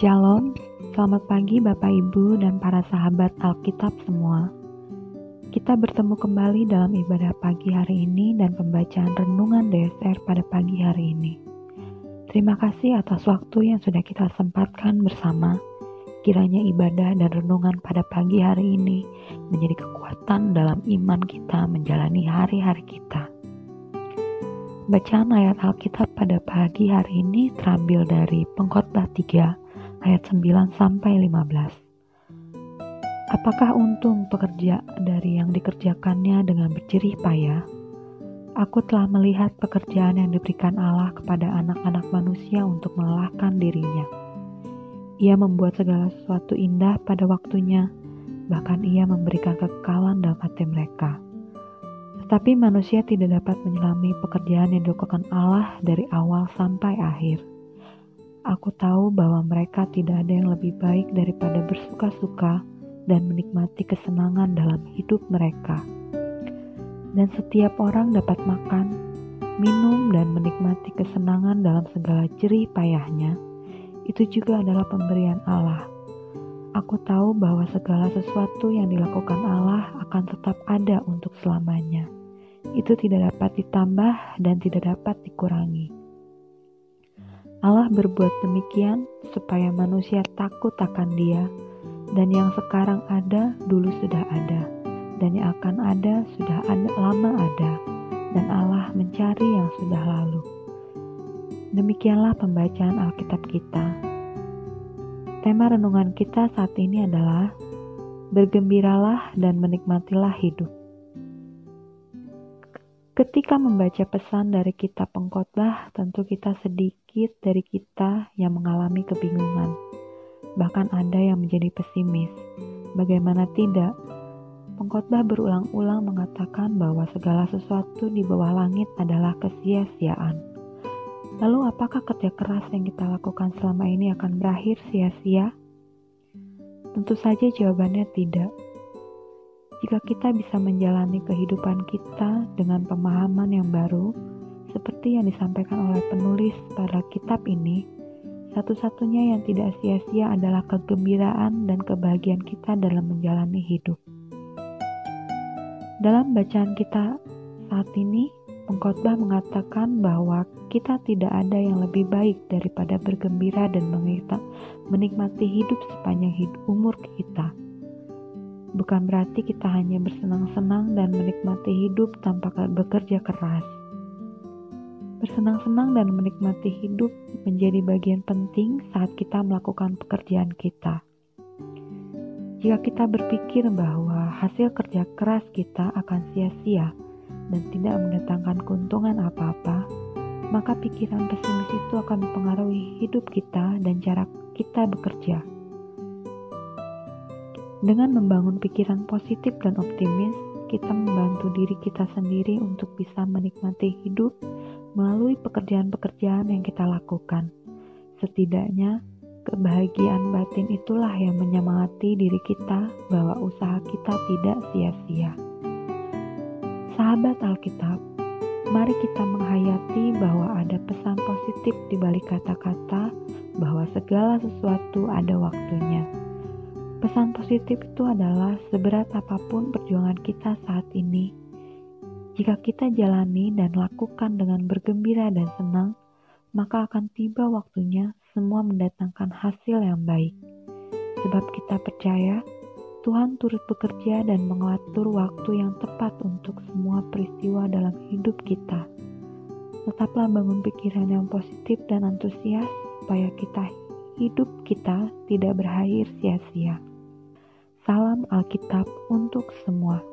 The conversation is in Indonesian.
Shalom, selamat pagi Bapak Ibu dan para sahabat Alkitab semua. Kita bertemu kembali dalam ibadah pagi hari ini dan pembacaan renungan DSR pada pagi hari ini. Terima kasih atas waktu yang sudah kita sempatkan bersama. Kiranya ibadah dan renungan pada pagi hari ini menjadi kekuatan dalam iman kita menjalani hari-hari kita. Bacaan ayat Alkitab pada pagi hari ini terambil dari Pengkhotbah 3 ayat 9 sampai 15. Apakah untung pekerja dari yang dikerjakannya dengan berjerih payah? Aku telah melihat pekerjaan yang diberikan Allah kepada anak-anak manusia untuk melelahkan dirinya. Ia membuat segala sesuatu indah pada waktunya, bahkan ia memberikan kekekalan dalam hati mereka. Tetapi manusia tidak dapat menyelami pekerjaan yang dilakukan Allah dari awal sampai akhir. Aku tahu bahwa mereka tidak ada yang lebih baik daripada bersuka-suka dan menikmati kesenangan dalam hidup mereka. Dan setiap orang dapat makan, minum, dan menikmati kesenangan dalam segala jerih payahnya. Itu juga adalah pemberian Allah. Aku tahu bahwa segala sesuatu yang dilakukan Allah akan tetap ada untuk selamanya. Itu tidak dapat ditambah dan tidak dapat dikurangi. Allah berbuat demikian supaya manusia takut akan Dia, dan yang sekarang ada dulu sudah ada, dan yang akan ada sudah ada, lama ada, dan Allah mencari yang sudah lalu. Demikianlah pembacaan Alkitab kita. Tema renungan kita saat ini adalah bergembiralah dan menikmatilah hidup. Ketika membaca pesan dari kitab pengkhotbah, tentu kita sedikit dari kita yang mengalami kebingungan. Bahkan ada yang menjadi pesimis. Bagaimana tidak? Pengkhotbah berulang-ulang mengatakan bahwa segala sesuatu di bawah langit adalah kesia-siaan. Lalu apakah kerja keras yang kita lakukan selama ini akan berakhir sia-sia? Tentu saja jawabannya tidak jika kita bisa menjalani kehidupan kita dengan pemahaman yang baru, seperti yang disampaikan oleh penulis pada kitab ini, satu-satunya yang tidak sia-sia adalah kegembiraan dan kebahagiaan kita dalam menjalani hidup. Dalam bacaan kita saat ini, pengkhotbah mengatakan bahwa kita tidak ada yang lebih baik daripada bergembira dan menikmati hidup sepanjang hidup umur kita. Bukan berarti kita hanya bersenang-senang dan menikmati hidup tanpa bekerja keras. Bersenang-senang dan menikmati hidup menjadi bagian penting saat kita melakukan pekerjaan kita. Jika kita berpikir bahwa hasil kerja keras kita akan sia-sia dan tidak mendatangkan keuntungan apa-apa, maka pikiran pesimis itu akan mempengaruhi hidup kita dan cara kita bekerja. Dengan membangun pikiran positif dan optimis, kita membantu diri kita sendiri untuk bisa menikmati hidup melalui pekerjaan-pekerjaan yang kita lakukan. Setidaknya, kebahagiaan batin itulah yang menyemangati diri kita bahwa usaha kita tidak sia-sia. Sahabat Alkitab, mari kita menghayati bahwa ada pesan positif di balik kata-kata bahwa segala sesuatu ada waktunya Pesan positif itu adalah seberat apa pun perjuangan kita saat ini. Jika kita jalani dan lakukan dengan bergembira dan senang, maka akan tiba waktunya semua mendatangkan hasil yang baik. Sebab kita percaya Tuhan turut bekerja dan mengatur waktu yang tepat untuk semua peristiwa dalam hidup kita. Tetaplah bangun pikiran yang positif dan antusias supaya kita hidup kita tidak berakhir sia-sia. Salam Alkitab untuk semua.